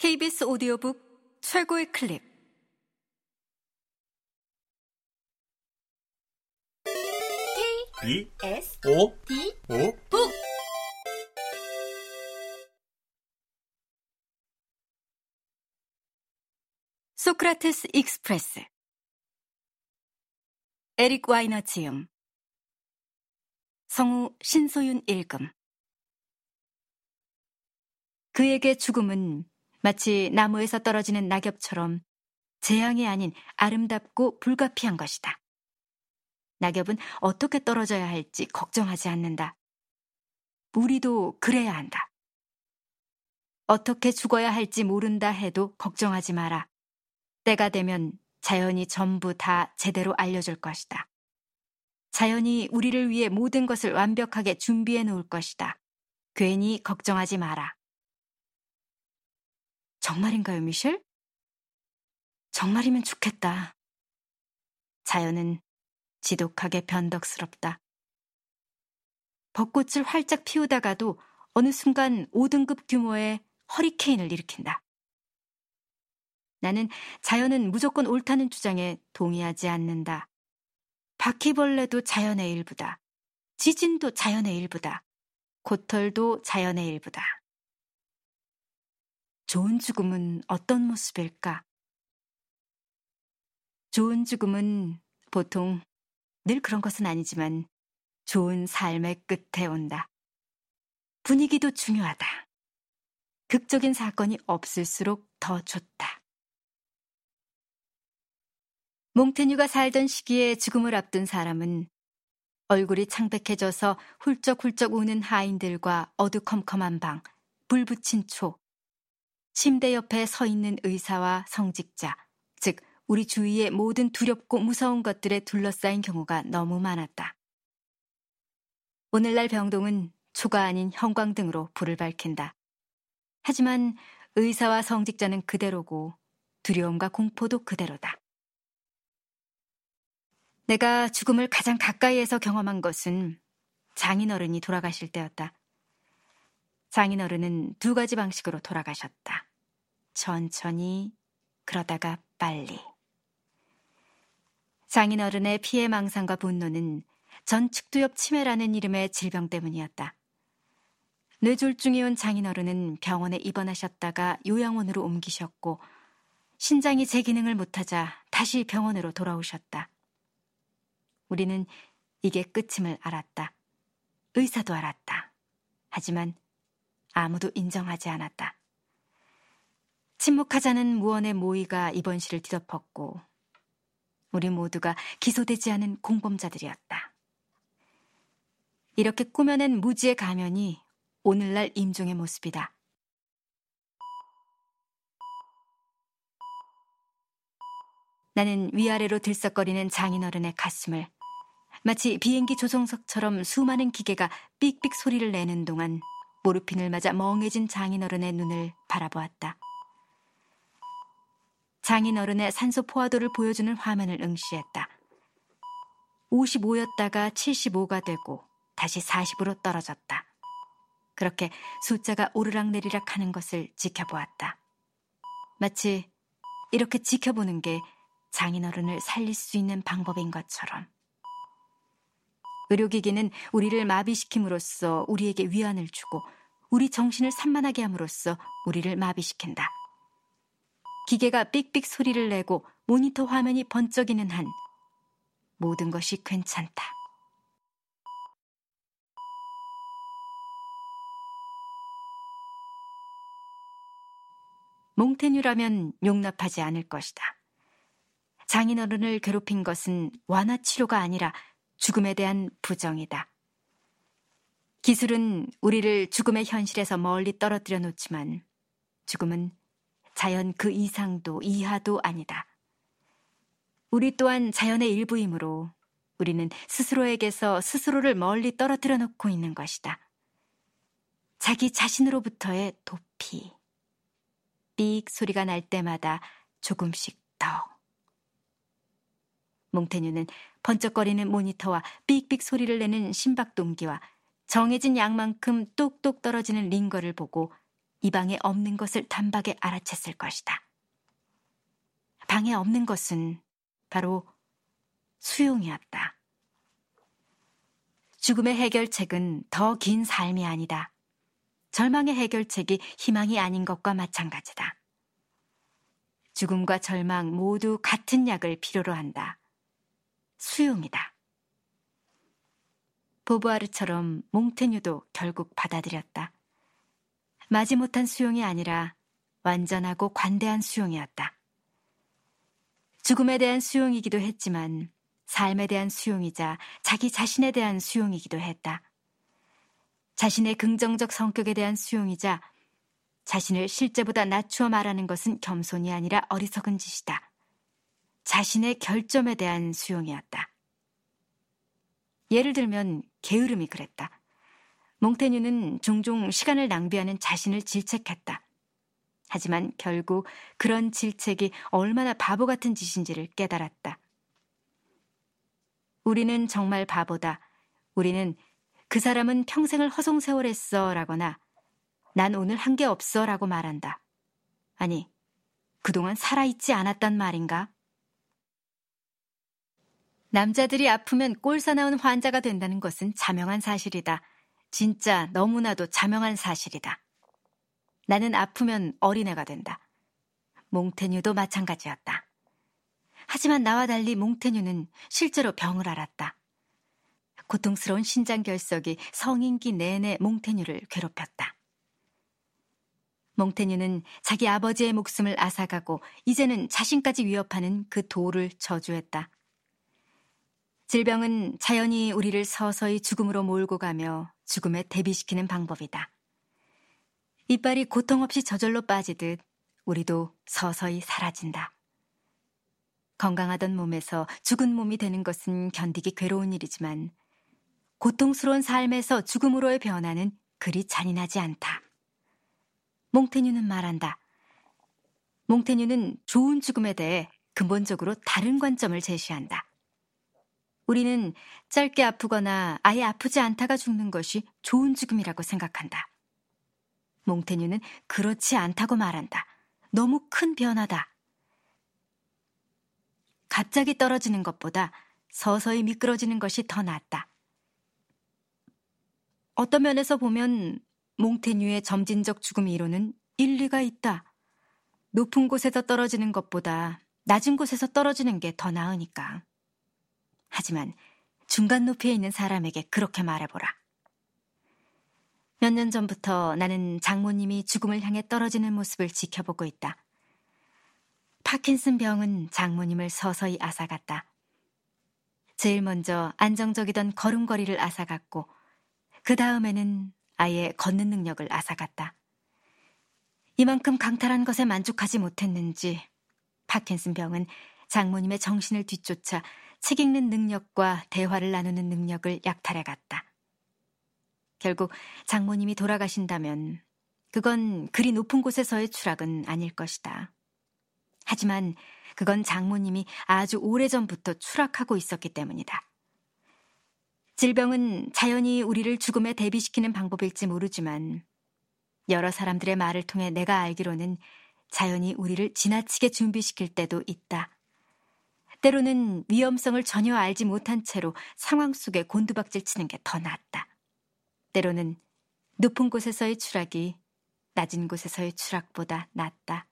KBS 오디오북 최고의 클립. B S O D O 북. 소크라테스 익스프레스. 에릭 와이너 지음. 성우 신소윤 읽음. 그에게 죽음은 마치 나무에서 떨어지는 낙엽처럼 재앙이 아닌 아름답고 불가피한 것이다. 낙엽은 어떻게 떨어져야 할지 걱정하지 않는다. 우리도 그래야 한다. 어떻게 죽어야 할지 모른다 해도 걱정하지 마라. 때가 되면 자연이 전부 다 제대로 알려줄 것이다. 자연이 우리를 위해 모든 것을 완벽하게 준비해 놓을 것이다. 괜히 걱정하지 마라. 정말인가요, 미셸? 정말이면 좋겠다. 자연은 지독하게 변덕스럽다. 벚꽃을 활짝 피우다가도 어느 순간 5등급 규모의 허리케인을 일으킨다. 나는 자연은 무조건 옳다는 주장에 동의하지 않는다. 바퀴벌레도 자연의 일부다. 지진도 자연의 일부다. 고털도 자연의 일부다. 좋은 죽음은 어떤 모습일까? 좋은 죽음은 보통 늘 그런 것은 아니지만 좋은 삶의 끝에 온다. 분위기도 중요하다. 극적인 사건이 없을수록 더 좋다. 몽테뉴가 살던 시기에 죽음을 앞둔 사람은 얼굴이 창백해져서 훌쩍훌쩍 우는 하인들과 어두컴컴한 방, 불 붙인 초, 침대 옆에 서 있는 의사와 성직자, 즉 우리 주위의 모든 두렵고 무서운 것들에 둘러싸인 경우가 너무 많았다. 오늘날 병동은 초가 아닌 형광등으로 불을 밝힌다. 하지만 의사와 성직자는 그대로고 두려움과 공포도 그대로다. 내가 죽음을 가장 가까이에서 경험한 것은 장인어른이 돌아가실 때였다. 장인어른은 두 가지 방식으로 돌아가셨다. 천천히, 그러다가 빨리. 장인어른의 피해 망상과 분노는 전측두엽 치매라는 이름의 질병 때문이었다. 뇌졸중이 온 장인어른은 병원에 입원하셨다가 요양원으로 옮기셨고 신장이 제 기능을 못하자 다시 병원으로 돌아오셨다. 우리는 이게 끝임을 알았다. 의사도 알았다. 하지만 아무도 인정하지 않았다. 침묵하자는 무언의 모의가 이번 시를 뒤덮었고 우리 모두가 기소되지 않은 공범자들이었다. 이렇게 꾸며낸 무지의 가면이 오늘날 임종의 모습이다. 나는 위아래로 들썩거리는 장인어른의 가슴을 마치 비행기 조종석처럼 수많은 기계가 삑삑 소리를 내는 동안 모르핀을 맞아 멍해진 장인어른의 눈을 바라보았다. 장인 어른의 산소 포화도를 보여주는 화면을 응시했다. 55였다가 75가 되고 다시 40으로 떨어졌다. 그렇게 숫자가 오르락내리락 하는 것을 지켜보았다. 마치 이렇게 지켜보는 게 장인어른을 살릴 수 있는 방법인 것처럼. 의료기기는 우리를 마비시킴으로써 우리에게 위안을 주고 우리 정신을 산만하게 함으로써 우리를 마비시킨다. 기계가 삑삑 소리를 내고 모니터 화면이 번쩍이는 한 모든 것이 괜찮다. 몽테뉴라면 용납하지 않을 것이다. 장인어른을 괴롭힌 것은 완화 치료가 아니라 죽음에 대한 부정이다. 기술은 우리를 죽음의 현실에서 멀리 떨어뜨려 놓지만 죽음은 자연 그 이상도 이하도 아니다. 우리 또한 자연의 일부이므로 우리는 스스로에게서 스스로를 멀리 떨어뜨려 놓고 있는 것이다. 자기 자신으로부터의 도피. 삑 소리가 날 때마다 조금씩 더. 몽테뉴는 번쩍거리는 모니터와 삑삑 소리를 내는 심박동기와 정해진 양만큼 똑똑 떨어지는 링거를 보고 이 방에 없는 것을 단박에 알아챘을 것이다. 방에 없는 것은 바로 수용이었다. 죽음의 해결책은 더 긴 삶이 아니다. 절망의 해결책이 희망이 아닌 것과 마찬가지다. 죽음과 절망 모두 같은 약을 필요로 한다. 수용이다. 보부아르처럼 몽테뉴도 결국 받아들였다. 마지못한 수용이 아니라 완전하고 관대한 수용이었다. 죽음에 대한 수용이기도 했지만 삶에 대한 수용이자 자기 자신에 대한 수용이기도 했다. 자신의 긍정적 성격에 대한 수용이자 자신을 실제보다 낮추어 말하는 것은 겸손이 아니라 어리석은 짓이다. 자신의 결점에 대한 수용이었다. 예를 들면 게으름이 그랬다. 몽테뉴는 종종 시간을 낭비하는 자신을 질책했다. 하지만 결국 그런 질책이 얼마나 바보 같은 짓인지를 깨달았다. 우리는 정말 바보다. 우리는 그 사람은 평생을 허송세월했어 라거나 난 오늘 한 게 없어 라고 말한다. 아니, 그동안 살아있지 않았단 말인가? 남자들이 아프면 꼴사나운 환자가 된다는 것은 자명한 사실이다. 진짜 너무나도 자명한 사실이다. 나는 아프면 어린애가 된다. 몽테뉴도 마찬가지였다. 하지만 나와 달리 몽테뉴는 실제로 병을 앓았다. 고통스러운 신장 결석이 성인기 내내 몽테뉴를 괴롭혔다. 몽테뉴는 자기 아버지의 목숨을 앗아가고 이제는 자신까지 위협하는 그 도를 저주했다. 질병은 자연히 우리를 서서히 죽음으로 몰고 가며 죽음에 대비시키는 방법이다. 이빨이 고통 없이 저절로 빠지듯 우리도 서서히 사라진다. 건강하던 몸에서 죽은 몸이 되는 것은 견디기 괴로운 일이지만 고통스러운 삶에서 죽음으로의 변화는 그리 잔인하지 않다. 몽테뉴는 말한다. 몽테뉴는 좋은 죽음에 대해 근본적으로 다른 관점을 제시한다. 우리는 짧게 아프거나 아예 아프지 않다가 죽는 것이 좋은 죽음이라고 생각한다. 몽테뉴는 그렇지 않다고 말한다. 너무 큰 변화다. 갑자기 떨어지는 것보다 서서히 미끄러지는 것이 더 낫다. 어떤 면에서 보면 몽테뉴의 점진적 죽음 이론은 일리가 있다. 높은 곳에서 떨어지는 것보다 낮은 곳에서 떨어지는 게 더 나으니까. 하지만 중간 높이에 있는 사람에게 그렇게 말해보라. 몇 년 전부터 나는 장모님이 죽음을 향해 떨어지는 모습을 지켜보고 있다. 파킨슨 병은 장모님을 서서히 앗아갔다. 제일 먼저 안정적이던 걸음걸이를 앗아갔고, 그 다음에는 아예 걷는 능력을 앗아갔다. 이만큼 강탈한 것에 만족하지 못했는지 파킨슨 병은 장모님의 정신을 뒤쫓아 책 읽는 능력과 대화를 나누는 능력을 약탈해 갔다. 결국 장모님이 돌아가신다면 그건 그리 높은 곳에서의 추락은 아닐 것이다. 하지만 그건 장모님이 아주 오래전부터 추락하고 있었기 때문이다. 질병은 자연히 우리를 죽음에 대비시키는 방법일지 모르지만 여러 사람들의 말을 통해 내가 알기로는 자연히 우리를 지나치게 준비시킬 때도 있다. 때로는 위험성을 전혀 알지 못한 채로 상황 속에 곤두박질 치는 게 더 낫다. 때로는 높은 곳에서의 추락이 낮은 곳에서의 추락보다 낫다.